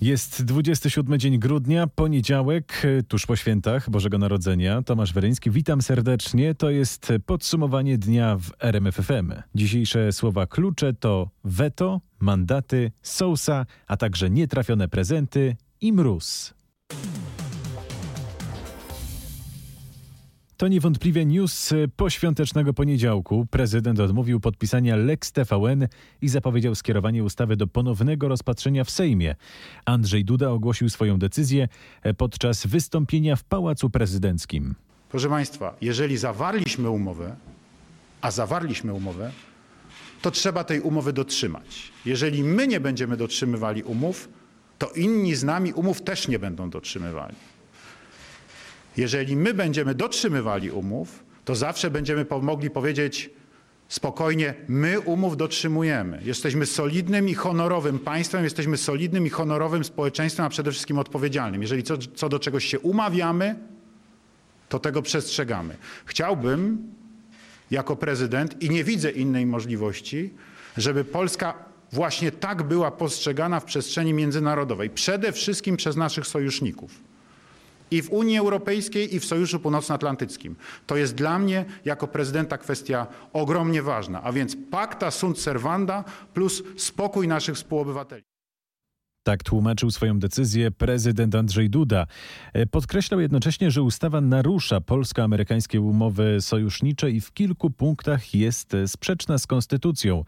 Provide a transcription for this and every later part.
Jest 27 dzień grudnia, poniedziałek, tuż po świętach Bożego Narodzenia. Tomasz Weryński, witam serdecznie. To jest podsumowanie dnia w RMFFM. Dzisiejsze słowa klucze to weto, mandaty, sousa, a także nietrafione prezenty i mróz. To niewątpliwie news poświątecznego poniedziałku. Prezydent odmówił podpisania Lex TVN i zapowiedział skierowanie ustawy do ponownego rozpatrzenia w Sejmie. Andrzej Duda ogłosił swoją decyzję podczas wystąpienia w Pałacu Prezydenckim. Proszę Państwa, jeżeli zawarliśmy umowę, a zawarliśmy umowę, to trzeba tej umowy dotrzymać. Jeżeli my nie będziemy dotrzymywali umów, to inni z nami umów też nie będą dotrzymywali. Jeżeli my będziemy dotrzymywali umów, to zawsze będziemy mogli powiedzieć spokojnie: My umów dotrzymujemy. Jesteśmy solidnym i honorowym państwem, jesteśmy solidnym i honorowym społeczeństwem, a przede wszystkim odpowiedzialnym. Jeżeli co, co do czegoś się umawiamy, to tego przestrzegamy. Chciałbym jako prezydent i nie widzę innej możliwości, żeby Polska właśnie tak była postrzegana w przestrzeni międzynarodowej, przede wszystkim przez naszych sojuszników i w Unii Europejskiej, i w Sojuszu Północnoatlantyckim. To jest dla mnie jako prezydenta kwestia ogromnie ważna, a więc pacta sunt servanda plus spokój naszych współobywateli. Tak tłumaczył swoją decyzję prezydent Andrzej Duda. Podkreślał jednocześnie, że ustawa narusza polsko-amerykańskie umowy sojusznicze i w kilku punktach jest sprzeczna z konstytucją.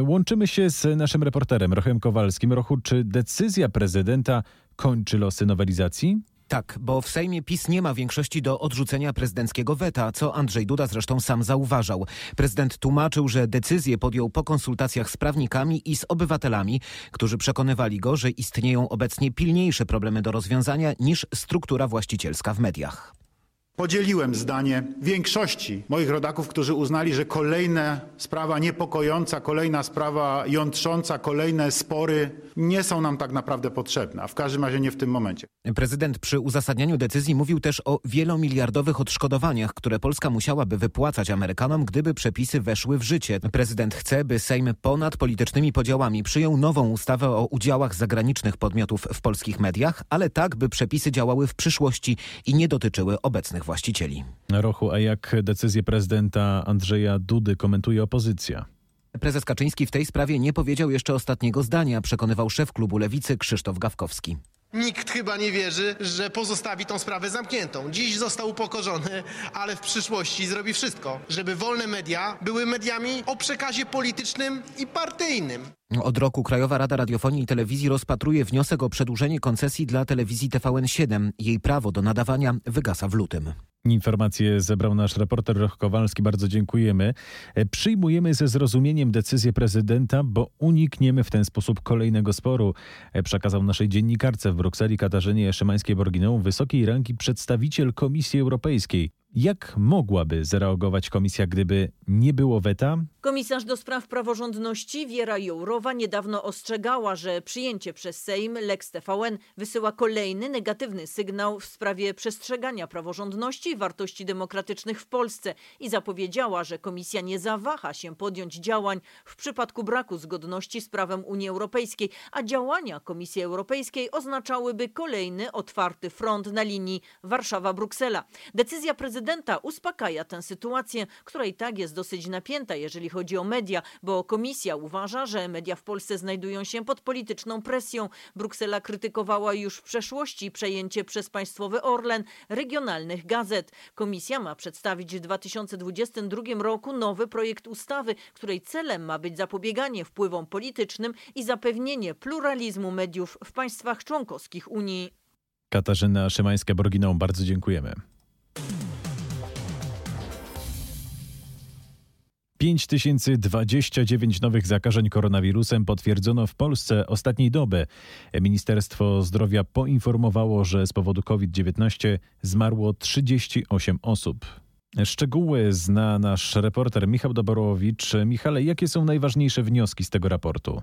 Łączymy się z naszym reporterem Rochem Kowalskim. Rochu, czy decyzja prezydenta kończy losy nowelizacji? Tak, bo w Sejmie PiS nie ma większości do odrzucenia prezydenckiego weta, co Andrzej Duda zresztą sam zauważał. Prezydent tłumaczył, że decyzję podjął po konsultacjach z prawnikami i z obywatelami, którzy przekonywali go, że istnieją obecnie pilniejsze problemy do rozwiązania niż struktura właścicielska w mediach. Podzieliłem zdanie większości moich rodaków, którzy uznali, że kolejna sprawa niepokojąca, kolejna sprawa jątrząca, kolejne spory nie są nam tak naprawdę potrzebne, a w każdym razie nie w tym momencie. Prezydent przy uzasadnianiu decyzji mówił też o wielomiliardowych odszkodowaniach, które Polska musiałaby wypłacać Amerykanom, gdyby przepisy weszły w życie. Prezydent chce, by Sejm ponad politycznymi podziałami przyjął nową ustawę o udziałach zagranicznych podmiotów w polskich mediach, ale tak, by przepisy działały w przyszłości i nie dotyczyły obecnych właścicieli. Rochu, a jak decyzję prezydenta Andrzeja Dudy komentuje opozycja? Prezes Kaczyński w tej sprawie nie powiedział jeszcze ostatniego zdania, przekonywał szef klubu Lewicy Krzysztof Gawkowski. Nikt chyba nie wierzy, że pozostawi tą sprawę zamkniętą. Dziś został upokorzony, ale w przyszłości zrobi wszystko, żeby wolne media były mediami o przekazie politycznym i partyjnym. Od roku Krajowa Rada Radiofonii i Telewizji rozpatruje wniosek o przedłużenie koncesji dla telewizji TVN7. Jej prawo do nadawania wygasa w lutym. Informacje zebrał nasz reporter Roch Kowalski. Bardzo dziękujemy. Przyjmujemy ze zrozumieniem decyzję prezydenta, bo unikniemy w ten sposób kolejnego sporu. Przekazał naszej dziennikarce w Brukseli Katarzynie Szymańskiej-Borginą wysokiej rangi przedstawiciel Komisji Europejskiej. Jak mogłaby zareagować komisja, gdyby nie było weta? Komisarz do spraw praworządności Wiera Jourowa niedawno ostrzegała, że przyjęcie przez Sejm Lex TVN wysyła kolejny negatywny sygnał w sprawie przestrzegania praworządności i wartości demokratycznych w Polsce i zapowiedziała, że komisja nie zawaha się podjąć działań w przypadku braku zgodności z prawem Unii Europejskiej, a działania Komisji Europejskiej oznaczałyby kolejny otwarty front na linii Warszawa-Bruksela. Decyzja prezydenta uspokaja tę sytuację, która i tak jest dosyć napięta, jeżeli chodzi o media, bo komisja uważa, że media w Polsce znajdują się pod polityczną presją. Bruksela krytykowała już w przeszłości przejęcie przez państwowy Orlen regionalnych gazet. Komisja ma przedstawić w 2022 roku nowy projekt ustawy, której celem ma być zapobieganie wpływom politycznym i zapewnienie pluralizmu mediów w państwach członkowskich Unii. Katarzyna Szymańska-Borginą, bardzo dziękujemy. 5029 nowych zakażeń koronawirusem potwierdzono w Polsce ostatniej doby. Ministerstwo Zdrowia poinformowało, że z powodu COVID-19 zmarło 38 osób. Szczegóły zna nasz reporter Michał Doborowicz. Michale, jakie są najważniejsze wnioski z tego raportu?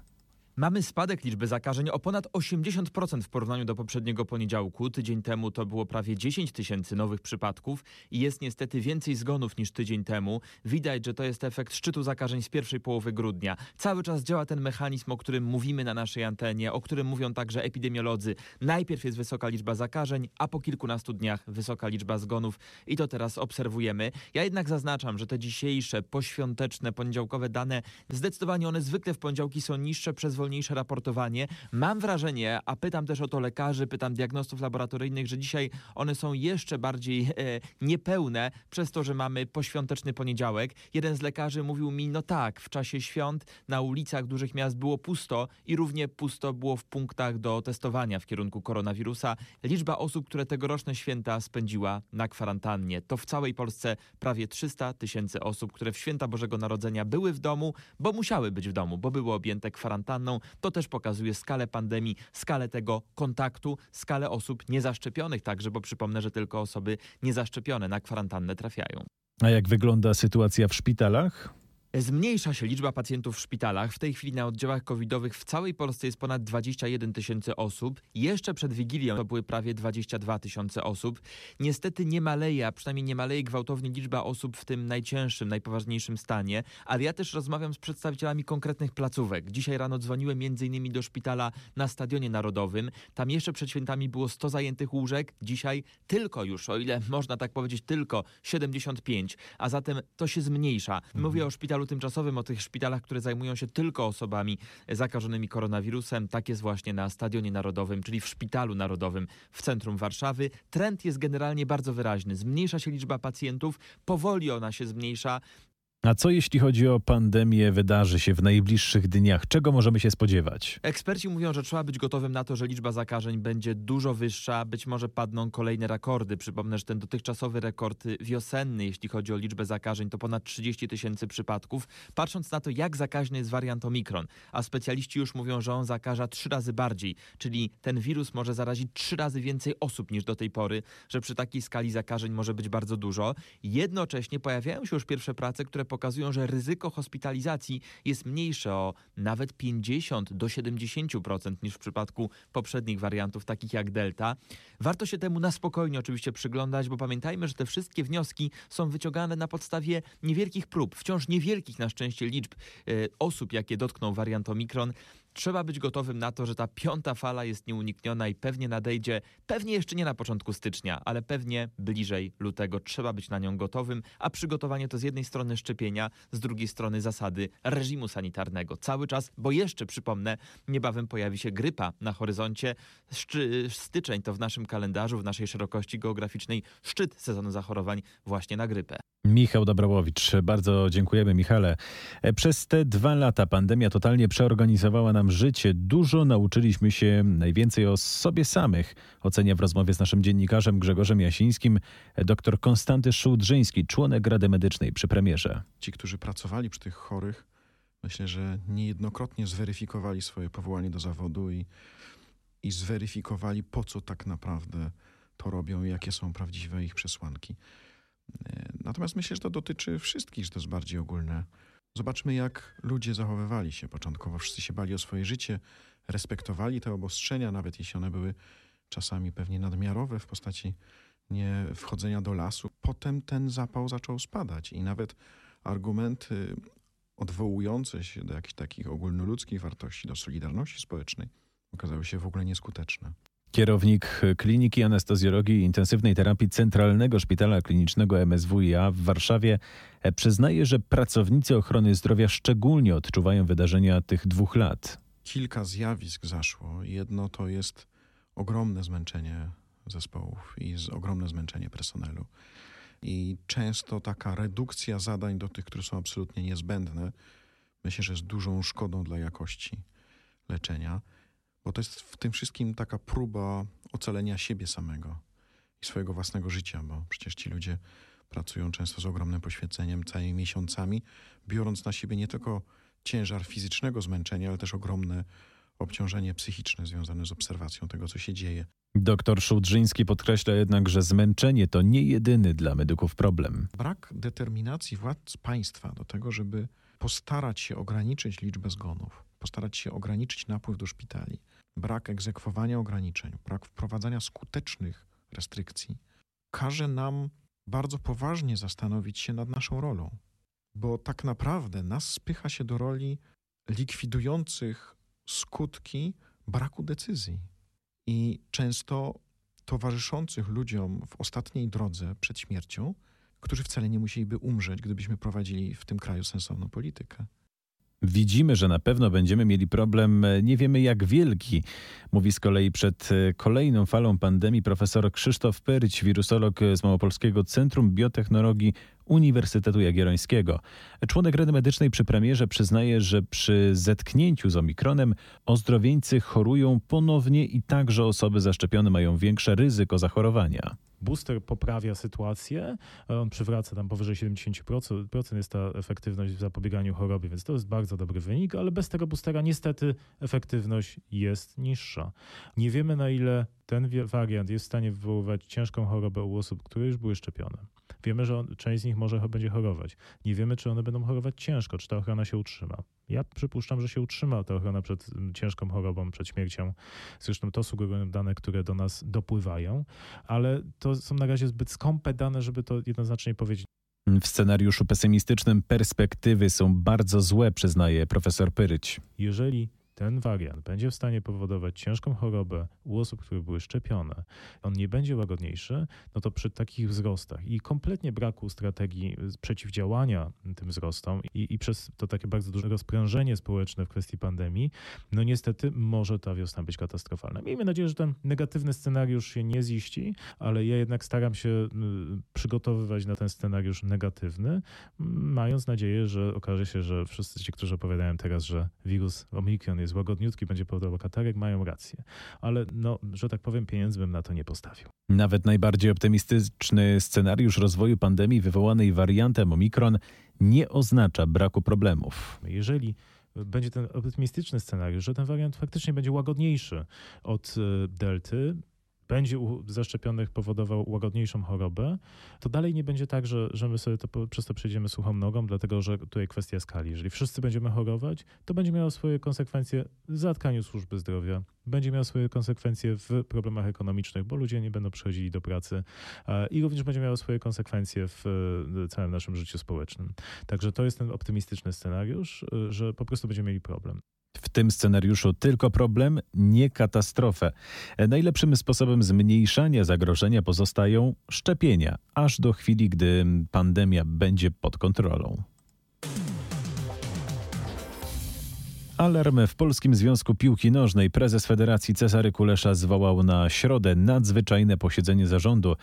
Mamy spadek liczby zakażeń o ponad 80% w porównaniu do poprzedniego poniedziałku. Tydzień temu to było prawie 10 tysięcy nowych przypadków i jest niestety więcej zgonów niż tydzień temu. Widać, że to jest efekt szczytu zakażeń z pierwszej połowy grudnia. Cały czas działa ten mechanizm, o którym mówimy na naszej antenie, o którym mówią także epidemiolodzy. Najpierw jest wysoka liczba zakażeń, a po kilkunastu dniach wysoka liczba zgonów i to teraz obserwujemy. Ja jednak zaznaczam, że te dzisiejsze, poświąteczne, poniedziałkowe dane, zdecydowanie one zwykle w poniedziałki są niższe przez wolniejsze raportowanie. Mam wrażenie, a pytam też o to lekarzy, pytam diagnostów laboratoryjnych, że dzisiaj one są jeszcze bardziej e, niepełne przez to, że mamy poświąteczny poniedziałek. Jeden z lekarzy mówił mi, no tak, w czasie świąt na ulicach dużych miast było pusto i równie pusto było w punktach do testowania w kierunku koronawirusa. Liczba osób, które tegoroczne święta spędziła na kwarantannie, to w całej Polsce prawie 300 tysięcy osób, które w święta Bożego Narodzenia były w domu, bo musiały być w domu, bo były objęte kwarantanną. To też pokazuje skalę pandemii, skalę tego kontaktu, skalę osób niezaszczepionych także, bo przypomnę, że tylko osoby niezaszczepione na kwarantannę trafiają. A jak wygląda sytuacja w szpitalach? Zmniejsza się liczba pacjentów w szpitalach. W tej chwili na oddziałach covidowych w całej Polsce jest ponad 21 tysięcy osób. Jeszcze przed Wigilią to były prawie 22 tysiące osób. Niestety nie maleje, a przynajmniej nie maleje gwałtownie liczba osób w tym najcięższym, najpoważniejszym stanie. Ale ja też rozmawiam z przedstawicielami konkretnych placówek. Dzisiaj rano dzwoniłem m.in. do szpitala na Stadionie Narodowym. Tam jeszcze przed świętami było 100 zajętych łóżek. Dzisiaj tylko już, o ile można tak powiedzieć, tylko 75. A zatem to się zmniejsza. Mówię o szpitalu tymczasowym, o tych szpitalach, które zajmują się tylko osobami zakażonymi koronawirusem. Tak jest właśnie na Stadionie Narodowym, czyli w Szpitalu Narodowym w centrum Warszawy. Trend jest generalnie bardzo wyraźny. Zmniejsza się liczba pacjentów, powoli ona się zmniejsza. A co jeśli chodzi o pandemię, wydarzy się w najbliższych dniach? Czego możemy się spodziewać? Eksperci mówią, że trzeba być gotowym na to, że liczba zakażeń będzie dużo wyższa, być może padną kolejne rekordy. Przypomnę, że ten dotychczasowy rekord wiosenny, jeśli chodzi o liczbę zakażeń, to ponad 30 tysięcy przypadków. Patrząc na to, jak zakaźny jest wariant Omikron, a specjaliści już mówią, że on zakaża trzy razy bardziej, czyli ten wirus może zarazić trzy razy więcej osób niż do tej pory, że przy takiej skali zakażeń może być bardzo dużo. Jednocześnie pojawiają się już pierwsze prace, które pokazują, że ryzyko hospitalizacji jest mniejsze o nawet 50 do 70% niż w przypadku poprzednich wariantów, takich jak Delta. Warto się temu na spokojnie oczywiście przyglądać, bo pamiętajmy, że te wszystkie wnioski są wyciągane na podstawie niewielkich prób, wciąż niewielkich na szczęście liczb e, osób, jakie dotknął wariant Omikron. Trzeba być gotowym na to, że ta piąta fala jest nieunikniona i pewnie nadejdzie, pewnie jeszcze nie na początku stycznia, ale pewnie bliżej lutego. Trzeba być na nią gotowym, a przygotowanie to z jednej strony szczepienia, z drugiej strony zasady reżimu sanitarnego. Cały czas, bo jeszcze przypomnę, niebawem pojawi się grypa na horyzoncie. Szczy, styczeń to w naszym kalendarzu, w naszej szerokości geograficznej szczyt sezonu zachorowań właśnie na grypę. Michał Dobrałowicz, bardzo dziękujemy Michale. Przez te dwa lata pandemia totalnie przeorganizowała nam życie. Dużo nauczyliśmy się, najwięcej o sobie samych. Ocenia w rozmowie z naszym dziennikarzem Grzegorzem Jasińskim dr Konstanty Szułdrzyński, członek Rady Medycznej przy premierze. Ci, którzy pracowali przy tych chorych, myślę, że niejednokrotnie zweryfikowali swoje powołanie do zawodu i, i zweryfikowali, po co tak naprawdę to robią i jakie są prawdziwe ich przesłanki. Natomiast myślę, że to dotyczy wszystkich, że to jest bardziej ogólne. Zobaczmy, jak ludzie zachowywali się początkowo. Wszyscy się bali o swoje życie, respektowali te obostrzenia, nawet jeśli one były czasami pewnie nadmiarowe w postaci nie wchodzenia do lasu. Potem ten zapał zaczął spadać i nawet argumenty odwołujące się do jakichś takich ogólnoludzkich wartości, do solidarności społecznej, okazały się w ogóle nieskuteczne. Kierownik Kliniki Anestezjologii i Intensywnej Terapii Centralnego Szpitala Klinicznego MSWiA w Warszawie przyznaje, że pracownicy ochrony zdrowia szczególnie odczuwają wydarzenia tych dwóch lat. Kilka zjawisk zaszło. Jedno to jest ogromne zmęczenie zespołów i ogromne zmęczenie personelu. I często taka redukcja zadań do tych, które są absolutnie niezbędne, myślę, że jest dużą szkodą dla jakości leczenia. Bo to jest w tym wszystkim taka próba ocalenia siebie samego i swojego własnego życia, bo przecież ci ludzie pracują często z ogromnym poświęceniem, całymi miesiącami, biorąc na siebie nie tylko ciężar fizycznego zmęczenia, ale też ogromne obciążenie psychiczne związane z obserwacją tego, co się dzieje. Doktor Szudrzyński podkreśla jednak, że zmęczenie to nie jedyny dla medyków problem. Brak determinacji władz państwa do tego, żeby postarać się ograniczyć liczbę zgonów, postarać się ograniczyć napływ do szpitali, brak egzekwowania ograniczeń, brak wprowadzania skutecznych restrykcji, każe nam bardzo poważnie zastanowić się nad naszą rolą. Bo tak naprawdę nas spycha się do roli likwidujących skutki braku decyzji i często towarzyszących ludziom w ostatniej drodze przed śmiercią, którzy wcale nie musieliby umrzeć, gdybyśmy prowadzili w tym kraju sensowną politykę. Widzimy, że na pewno będziemy mieli problem, nie wiemy jak wielki, mówi z kolei przed kolejną falą pandemii profesor Krzysztof Peryć, wirusolog z Małopolskiego Centrum Biotechnologii Uniwersytetu Jagiellońskiego. Członek Rady Medycznej przy premierze przyznaje, że przy zetknięciu z omikronem ozdrowieńcy chorują ponownie i także osoby zaszczepione mają większe ryzyko zachorowania. Booster poprawia sytuację, on przywraca tam powyżej 70% jest ta efektywność w zapobieganiu choroby, więc to jest bardzo dobry wynik, ale bez tego boostera niestety efektywność jest niższa. Nie wiemy na ile ten wariant jest w stanie wywoływać ciężką chorobę u osób, które już były szczepione. Wiemy, że część z nich może będzie chorować. Nie wiemy, czy one będą chorować ciężko, czy ta ochrona się utrzyma. Ja przypuszczam, że się utrzyma ta ochrona przed ciężką chorobą, przed śmiercią. Zresztą to sugerują dane, które do nas dopływają, ale to są na razie zbyt skąpe dane, żeby to jednoznacznie powiedzieć. W scenariuszu pesymistycznym perspektywy są bardzo złe, przyznaje profesor Pyryć. Jeżeli ten wariant będzie w stanie powodować ciężką chorobę u osób, które były szczepione, on nie będzie łagodniejszy, no to przy takich wzrostach i kompletnie braku strategii przeciwdziałania tym wzrostom i, i przez to takie bardzo duże rozprężenie społeczne w kwestii pandemii, no niestety może ta wiosna być katastrofalna. Miejmy nadzieję, że ten negatywny scenariusz się nie ziści, ale ja jednak staram się przygotowywać na ten scenariusz negatywny, mając nadzieję, że okaże się, że wszyscy ci, którzy opowiadają teraz, że wirus Omikron jest łagodniutki, będzie powodował katarek, mają rację. Ale no, że tak powiem, pieniędzy bym na to nie postawił. Nawet najbardziej optymistyczny scenariusz rozwoju pandemii wywołanej wariantem Omikron nie oznacza braku problemów. Jeżeli będzie ten optymistyczny scenariusz, że ten wariant faktycznie będzie łagodniejszy od e, delty, będzie u zaszczepionych powodował łagodniejszą chorobę, to dalej nie będzie tak, że, że my sobie to, przez to przejdziemy suchą nogą, dlatego że tutaj kwestia skali. Jeżeli wszyscy będziemy chorować, to będzie miało swoje konsekwencje w zatkaniu służby zdrowia, będzie miało swoje konsekwencje w problemach ekonomicznych, bo ludzie nie będą przychodzili do pracy i również będzie miało swoje konsekwencje w całym naszym życiu społecznym. Także to jest ten optymistyczny scenariusz, że po prostu będziemy mieli problem. W tym scenariuszu tylko problem, nie katastrofę. Najlepszym sposobem zmniejszania zagrożenia pozostają szczepienia, aż do chwili, gdy pandemia będzie pod kontrolą. Alarm w Polskim Związku Piłki Nożnej. Prezes Federacji Cezary Kulesza zwołał na środę nadzwyczajne posiedzenie zarządu.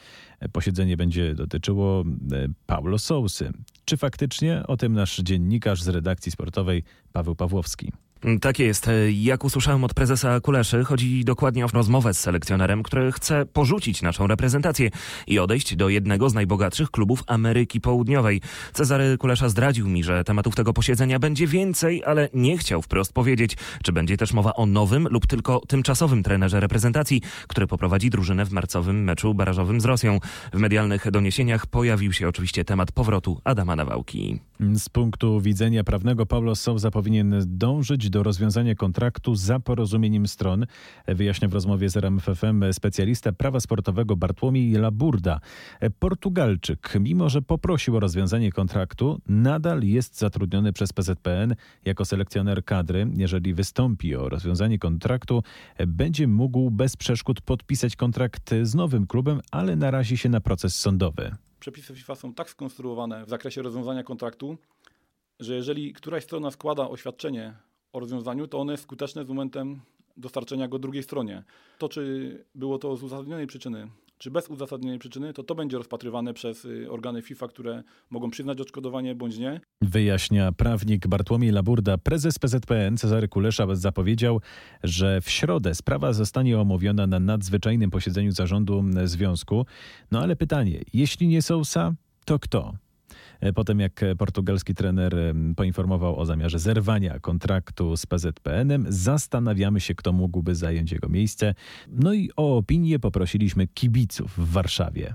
Posiedzenie będzie dotyczyło e, Paulo Sousy. Czy faktycznie? O tym nasz dziennikarz z redakcji sportowej Paweł Pawłowski. Tak jest. Jak usłyszałem od prezesa Kuleszy, chodzi dokładnie o rozmowę z selekcjonerem, który chce porzucić naszą reprezentację i odejść do jednego z najbogatszych klubów Ameryki Południowej. Cezary Kulesza zdradził mi, że tematów tego posiedzenia będzie więcej, ale nie chciał wprost powiedzieć, czy będzie też mowa o nowym lub tylko tymczasowym trenerze reprezentacji, który poprowadzi drużynę w marcowym meczu barażowym z Rosją. W medialnych doniesieniach pojawił się oczywiście temat powrotu Adama Nawałki. Z punktu widzenia prawnego Paulo Souza powinien dążyć do rozwiązania kontraktu za porozumieniem stron, wyjaśnia w rozmowie z RMFFM specjalista prawa sportowego Bartłomiej Laburda. Portugalczyk, mimo że poprosił o rozwiązanie kontraktu, nadal jest zatrudniony przez PZPN jako selekcjoner kadry. Jeżeli wystąpi o rozwiązanie kontraktu, będzie mógł bez przeszkód podpisać kontrakt z nowym klubem, ale narazi się na proces sądowy. Przepisy FIFA są tak skonstruowane w zakresie rozwiązania kontraktu, że jeżeli któraś strona składa oświadczenie o rozwiązaniu, to one jest skuteczne z momentem dostarczenia go drugiej stronie. To, czy było to z uzasadnionej przyczyny, czy bez uzasadnionej przyczyny, to to będzie rozpatrywane przez y, organy FIFA, które mogą przyznać odszkodowanie bądź nie. Wyjaśnia prawnik Bartłomiej Laburda. Prezes PZPN Cezary Kulesza zapowiedział, że w środę sprawa zostanie omówiona na nadzwyczajnym posiedzeniu zarządu związku. No ale pytanie, jeśli nie Sousa, to kto? E, po tym jak portugalski trener poinformował o zamiarze zerwania kontraktu z PZPN-em, zastanawiamy się, kto mógłby zająć jego miejsce. No i o opinię poprosiliśmy kibiców w Warszawie.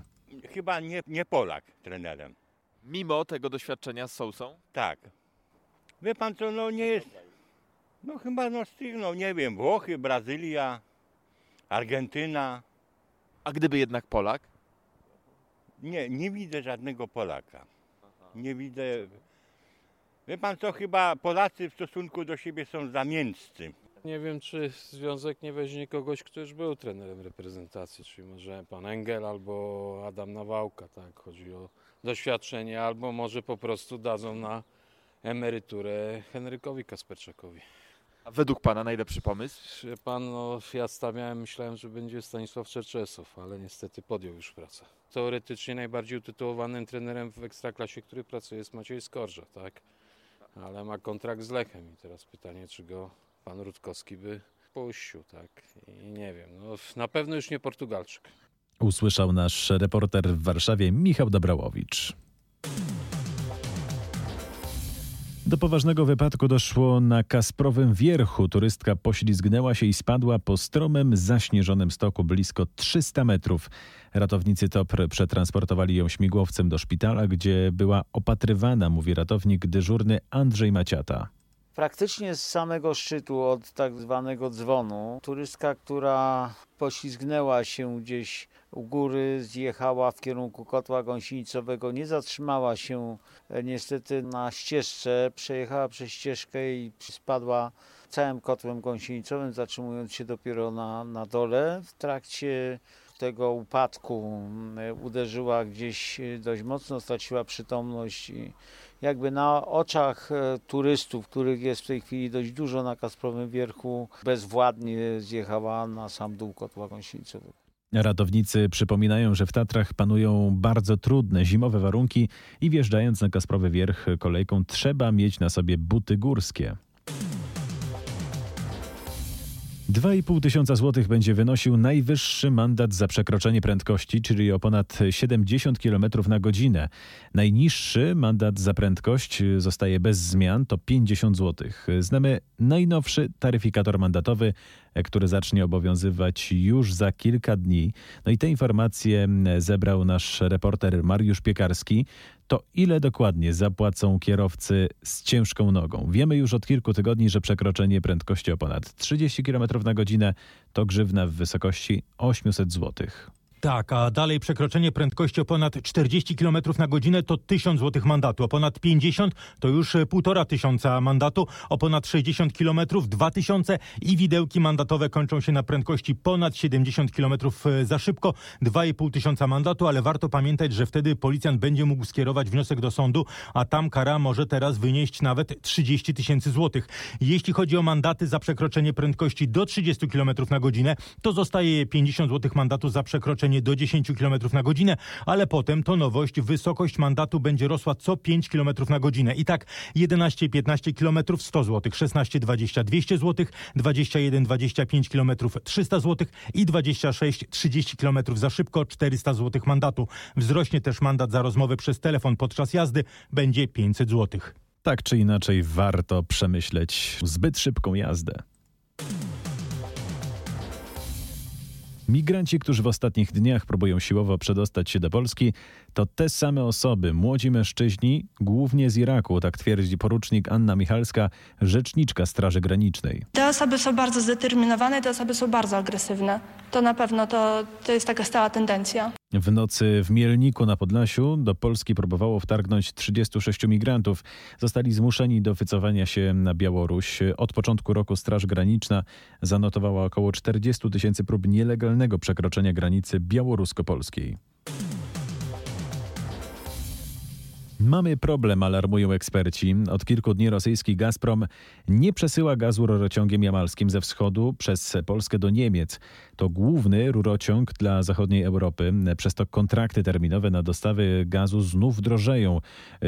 Chyba nie, nie Polak trenerem. Mimo tego doświadczenia z Sousą? Tak. Wie pan co, no nie jest... No chyba no tych, no nie wiem, Włochy, Brazylia, Argentyna. A gdyby jednak Polak? Nie, nie widzę żadnego Polaka. Nie widzę. Wie pan co, chyba Polacy w stosunku do siebie są zamięccy. Nie wiem, czy związek nie weźmie kogoś, kto już był trenerem reprezentacji, czyli może pan Engel albo Adam Nawałka, tak, chodzi o doświadczenie, albo może po prostu dadzą na emeryturę Henrykowi Kasperczakowi. A według pana najlepszy pomysł? Wie Pan, no, ja stawiałem, myślałem, że będzie Stanisław Czerczesow, ale niestety podjął już pracę. Teoretycznie najbardziej utytułowanym trenerem w Ekstraklasie, który pracuje jest Maciej Skorża, tak? Ale ma kontrakt z Lechem i teraz pytanie, czy go pan Rutkowski by puścił, tak? I nie wiem, no, na pewno już nie Portugalczyk. Usłyszał nasz reporter w Warszawie Michał Dobrałowicz. Do poważnego wypadku doszło na Kasprowym Wierchu. Turystka poślizgnęła się i spadła po stromym, zaśnieżonym stoku blisko 300 metrów. Ratownicy TOPR przetransportowali ją śmigłowcem do szpitala, gdzie była opatrywana, mówi ratownik dyżurny Andrzej Maciata. Praktycznie z samego szczytu, od tak zwanego dzwonu, turystka, która poślizgnęła się gdzieś u góry, zjechała w kierunku kotła gąsienicowego, nie zatrzymała się e, niestety na ścieżce, przejechała przez ścieżkę i spadła całym kotłem gąsienicowym, zatrzymując się dopiero na, na dole. W trakcie tego upadku mm, uderzyła gdzieś e, dość mocno, straciła przytomność i jakby na oczach e, turystów, których jest w tej chwili dość dużo na Kasprowym Wierchu, bezwładnie zjechała na sam dół kotła gąsienicowego. Ratownicy przypominają, że w Tatrach panują bardzo trudne zimowe warunki i wjeżdżając na Kasprowy Wierch kolejką trzeba mieć na sobie buty górskie. 2,5 tysiąca złotych będzie wynosił najwyższy mandat za przekroczenie prędkości, czyli o ponad 70 km na godzinę. Najniższy mandat za prędkość zostaje bez zmian, to 50 złotych. Znamy najnowszy taryfikator mandatowy, który zacznie obowiązywać już za kilka dni. No i te informacje zebrał nasz reporter Mariusz Piekarski. To ile dokładnie zapłacą kierowcy z ciężką nogą? Wiemy już od kilku tygodni, że przekroczenie prędkości o ponad 30 km na godzinę to grzywna w wysokości 800 złotych. Tak, a dalej przekroczenie prędkości o ponad 40 km na godzinę to 1000 zł mandatu, o ponad 50 to już 1,5 tysiąca mandatu, o ponad 60 km 2000 i widełki mandatowe kończą się na prędkości ponad 70 km za szybko, 2,5 tysiąca mandatu, ale warto pamiętać, że wtedy policjant będzie mógł skierować wniosek do sądu, a tam kara może teraz wynieść nawet 30 tysięcy złotych. Jeśli chodzi o mandaty za przekroczenie prędkości do 30 km na godzinę, to zostaje 50 zł mandatu za przekroczenie do 10 km na godzinę, ale potem to nowość, wysokość mandatu będzie rosła co 5 km na godzinę. I tak 11-15 km 100 zł, 16-20 200 zł, 21-25 km 300 zł i 26-30 km za szybko 400 zł mandatu. Wzrośnie też mandat za rozmowę przez telefon podczas jazdy, będzie 500 zł. Tak czy inaczej warto przemyśleć zbyt szybką jazdę. Migranci, którzy w ostatnich dniach próbują siłowo przedostać się do Polski, to te same osoby, młodzi mężczyźni, głównie z Iraku, tak twierdzi porucznik Anna Michalska, rzeczniczka Straży Granicznej. Te osoby są bardzo zdeterminowane, te osoby są bardzo agresywne. To na pewno to, to jest taka stała tendencja. W nocy w Mielniku na Podlasiu do Polski próbowało wtargnąć 36 migrantów. Zostali zmuszeni do wycofania się na Białoruś. Od początku roku Straż Graniczna zanotowała około 40 tysięcy prób przekroczenia granicy białorusko-polskiej. Mamy problem, alarmują eksperci. Od kilku dni rosyjski Gazprom nie przesyła gazu rurociągiem jamalskim ze wschodu przez Polskę do Niemiec. To główny rurociąg dla zachodniej Europy. Przez to kontrakty terminowe na dostawy gazu znów drożeją.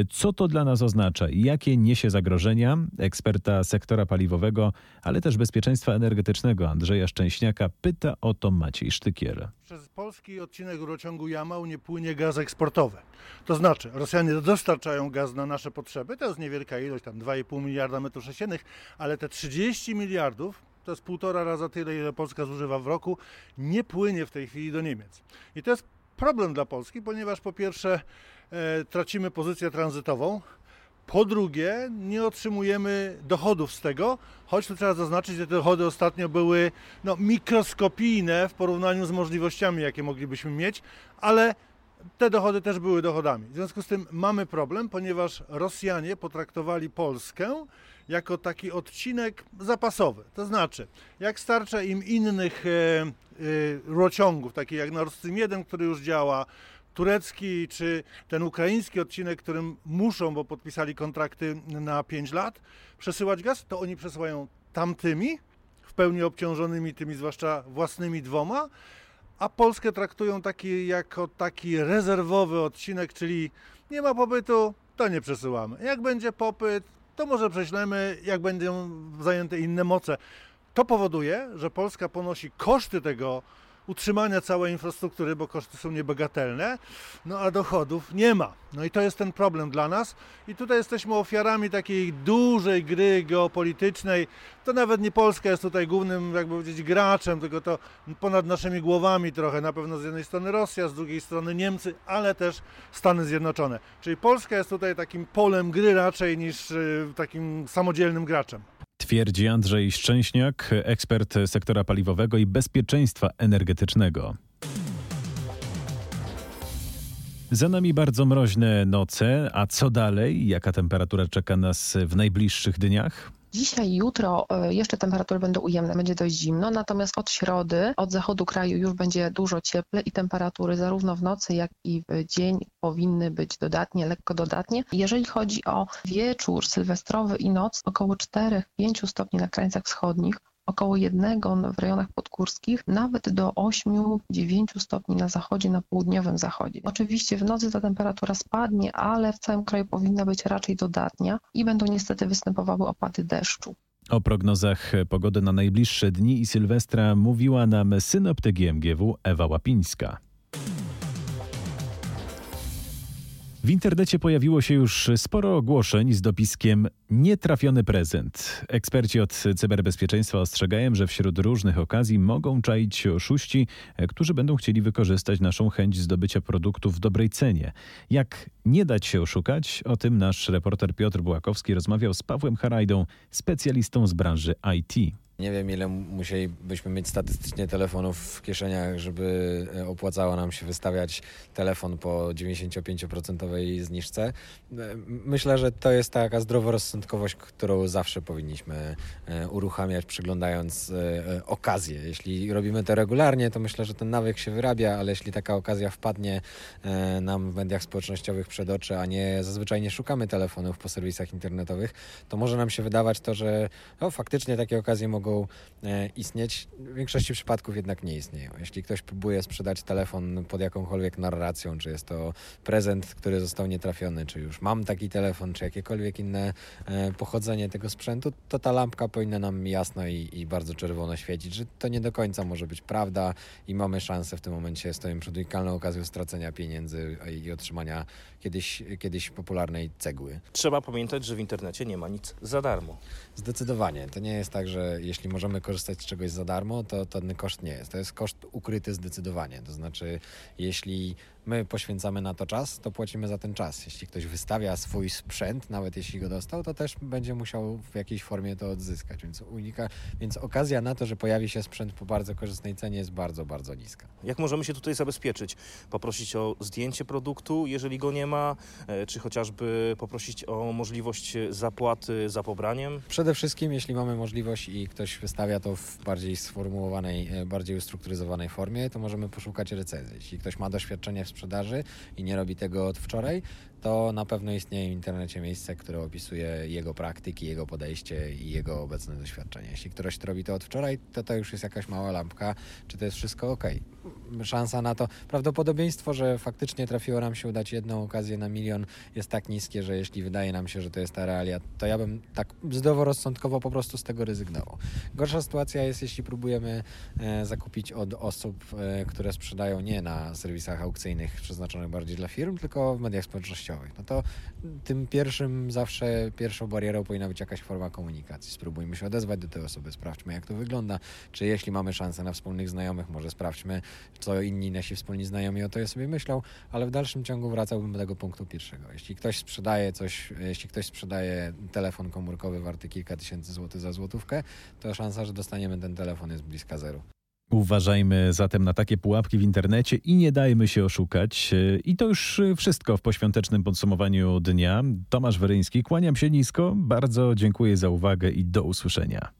Co to dla nas oznacza i jakie niesie zagrożenia? Eksperta sektora paliwowego, ale też bezpieczeństwa energetycznego Andrzeja Szczęśniaka pyta o to Maciej Sztykier. Przez polski odcinek rurociągu Jamał nie płynie gaz eksportowy. To znaczy, Rosjanie dostarczają gaz na nasze potrzeby, to jest niewielka ilość, tam 2,5 miliarda metrów sześciennych, ale te 30 miliardów to jest półtora raza tyle, ile Polska zużywa w roku, nie płynie w tej chwili do Niemiec. I to jest problem dla Polski, ponieważ po pierwsze e, tracimy pozycję tranzytową, Po drugie, nie otrzymujemy dochodów z tego, choć tu trzeba zaznaczyć, że te dochody ostatnio były no, mikroskopijne w porównaniu z możliwościami, jakie moglibyśmy mieć, ale te dochody też były dochodami. W związku z tym mamy problem, ponieważ Rosjanie potraktowali Polskę jako taki odcinek zapasowy. To znaczy, jak starcza im innych e, rurociągów, takich jak Nord Stream 1, który już działa, turecki czy ten ukraiński odcinek, którym muszą, bo podpisali kontrakty na 5 lat, przesyłać gaz, to oni przesyłają tamtymi, w pełni obciążonymi tymi zwłaszcza własnymi dwoma, a Polskę traktują taki, jako taki rezerwowy odcinek, czyli nie ma popytu, to nie przesyłamy. Jak będzie popyt, to może prześlemy, jak będą zajęte inne moce. To powoduje, że Polska ponosi koszty tego utrzymania całej infrastruktury, bo koszty są niebagatelne, no a dochodów nie ma. No i to jest ten problem dla nas. I tutaj jesteśmy ofiarami takiej dużej gry geopolitycznej. To nawet nie Polska jest tutaj głównym, jakby powiedzieć, graczem, tylko to ponad naszymi głowami trochę. Na pewno z jednej strony Rosja, z drugiej strony Niemcy, ale też Stany Zjednoczone. Czyli Polska jest tutaj takim polem gry raczej niż y, takim samodzielnym graczem. Twierdzi Andrzej Szczęśniak, ekspert sektora paliwowego i bezpieczeństwa energetycznego. Za nami bardzo mroźne noce, a co dalej? Jaka temperatura czeka nas w najbliższych dniach? Dzisiaj jutro e, jeszcze temperatury będą ujemne, będzie dość zimno, natomiast od środy, od zachodu kraju już będzie dużo cieple i temperatury zarówno w nocy, jak i w dzień powinny być dodatnie, lekko dodatnie. Jeżeli chodzi o wieczór sylwestrowy i noc, około 4-5 stopni na krańcach wschodnich, około jednego w rejonach podgórskich, nawet do 8-9 stopni na zachodzie, na południowym zachodzie. Oczywiście w nocy ta temperatura spadnie, ale w całym kraju powinna być raczej dodatnia i będą niestety występowały opady deszczu. O prognozach pogody na najbliższe dni i Sylwestra mówiła nam synoptyk GMGW Ewa Łapińska. W internecie pojawiło się już sporo ogłoszeń z dopiskiem Nietrafiony prezent. Eksperci od cyberbezpieczeństwa ostrzegają, że wśród różnych okazji mogą czaić się oszuści, którzy będą chcieli wykorzystać naszą chęć zdobycia produktu w dobrej cenie. Jak nie dać się oszukać? O tym nasz reporter Piotr Bułakowski rozmawiał z Pawłem Harajdą, specjalistą z branży IT. Nie wiem, ile musielibyśmy mieć statystycznie telefonów w kieszeniach, żeby e, opłacało nam się wystawiać telefon po 95% zniżce. E, myślę, że to jest taka zdroworozsądkowość, którą zawsze powinniśmy e, uruchamiać, przyglądając okazję. Jeśli robimy to regularnie, to myślę, że ten nawyk się wyrabia, ale jeśli taka okazja wpadnie nam w mediach społecznościowych przed oczy, a nie zazwyczaj nie szukamy telefonów po serwisach internetowych, to może nam się wydawać to, że no, faktycznie takie okazje mogą mogą e, istnieć, w większości przypadków jednak nie istnieją. Jeśli ktoś próbuje sprzedać telefon pod jakąkolwiek narracją, czy jest to prezent, który został nietrafiony, czy już mam taki telefon, czy jakiekolwiek inne e, pochodzenie tego sprzętu, to ta lampka powinna nam jasno i, i bardzo czerwono świecić, że to nie do końca może być prawda i mamy szansę w tym momencie, stoimy przed unikalną okazją stracenia pieniędzy i otrzymania kiedyś, kiedyś popularnej cegły. Trzeba pamiętać, że w internecie nie ma nic za darmo. Zdecydowanie. To nie jest tak, że jeśli możemy korzystać z czegoś za darmo, to ten koszt nie jest. To jest koszt ukryty zdecydowanie. To znaczy, jeśli my poświęcamy na to czas, to płacimy za ten czas. Jeśli ktoś wystawia swój sprzęt, nawet jeśli go dostał, to też będzie musiał w jakiejś formie to odzyskać. Więc, unika, więc okazja na to, że pojawi się sprzęt po bardzo korzystnej cenie jest bardzo, bardzo niska. Jak możemy się tutaj zabezpieczyć? Poprosić o zdjęcie produktu, jeżeli go nie ma, e, czy chociażby poprosić o możliwość zapłaty za pobraniem? Przede wszystkim, jeśli mamy możliwość i ktoś wystawia to w bardziej sformułowanej, e, bardziej ustrukturyzowanej formie, to możemy poszukać recenzji. Jeśli ktoś ma doświadczenie w sprzedaży i nie robi tego od wczoraj, to na pewno istnieje w internecie miejsce, które opisuje jego praktyki, jego podejście i jego obecne doświadczenie. Jeśli ktoś robi to od wczoraj, to to już jest jakaś mała lampka, czy to jest wszystko ok. Szansa na to, prawdopodobieństwo, że faktycznie trafiło nam się udać jedną okazję na milion jest tak niskie, że jeśli wydaje nam się, że to jest ta realia, to ja bym tak zdroworozsądkowo po prostu z tego rezygnował. Gorsza sytuacja jest, jeśli próbujemy e, zakupić od osób, e, które sprzedają nie na serwisach aukcyjnych przeznaczonych bardziej dla firm, tylko w mediach społecznościowych no to tym pierwszym zawsze, pierwszą barierą powinna być jakaś forma komunikacji. Spróbujmy się odezwać do tej osoby, sprawdźmy jak to wygląda, czy jeśli mamy szansę na wspólnych znajomych, może sprawdźmy, co inni nasi wspólni znajomi o to sobie myślą, ale w dalszym ciągu wracałbym do tego punktu pierwszego. Jeśli ktoś sprzedaje coś, jeśli ktoś sprzedaje telefon komórkowy warty kilka tysięcy złotych za złotówkę, to szansa, że dostaniemy ten telefon jest bliska zeru. Uważajmy zatem na takie pułapki w internecie i nie dajmy się oszukać. I to już wszystko w poświątecznym podsumowaniu dnia. Tomasz Weryński, kłaniam się nisko, bardzo dziękuję za uwagę i do usłyszenia.